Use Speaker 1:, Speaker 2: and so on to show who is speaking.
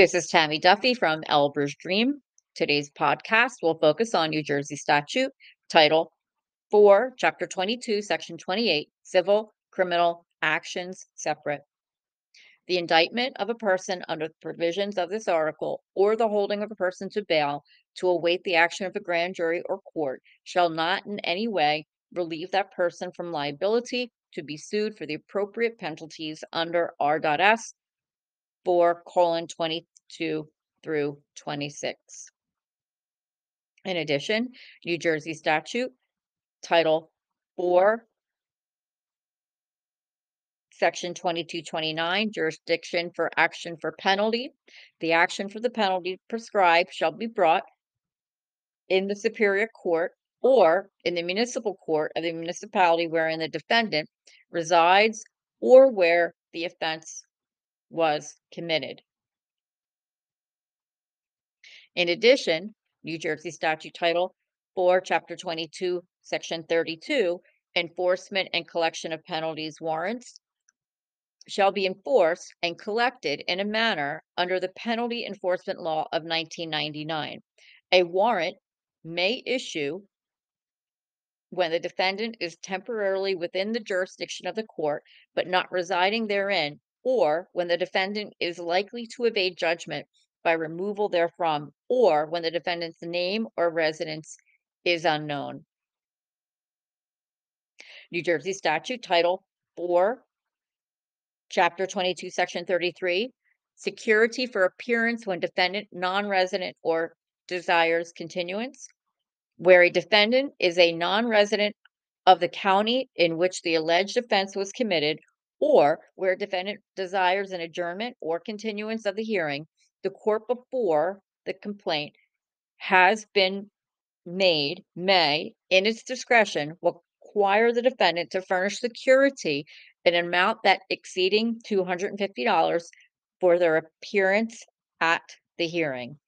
Speaker 1: This is Tammy Duffy from Elber's Dream. Today's podcast will focus on New Jersey statute title 4, chapter 22, section 28, civil criminal actions separate. The indictment of a person under the provisions of this article or the holding of a person to bail to await the action of a grand jury or court shall not in any way relieve that person from liability to be sued for the appropriate penalties under R.S. 4 colon 22 through 26. In addition, New Jersey statute Title 4 Section 2229, jurisdiction for action for penalty. The action for the penalty prescribed shall be brought in the Superior Court or in the municipal court of the municipality wherein the defendant resides or where the offense was committed. In addition, New Jersey Statute Title 4, Chapter 22, Section 32, enforcement and collection of penalties warrants shall be enforced and collected in a manner under the penalty enforcement law of 1999. A warrant may issue when the defendant is temporarily within the jurisdiction of the court but not residing therein, or when the defendant is likely to evade judgment by removal therefrom, or when the defendant's name or residence is unknown. New Jersey Statute Title 4, Chapter 22, Section 33, security for appearance when defendant non-resident or desires continuance, where a defendant is a non-resident of the county in which the alleged offense was committed, or where defendant desires an adjournment or continuance of the hearing, the court before the complaint has been made may, in its discretion, require the defendant to furnish security in an amount that exceeding $250 for their appearance at the hearing.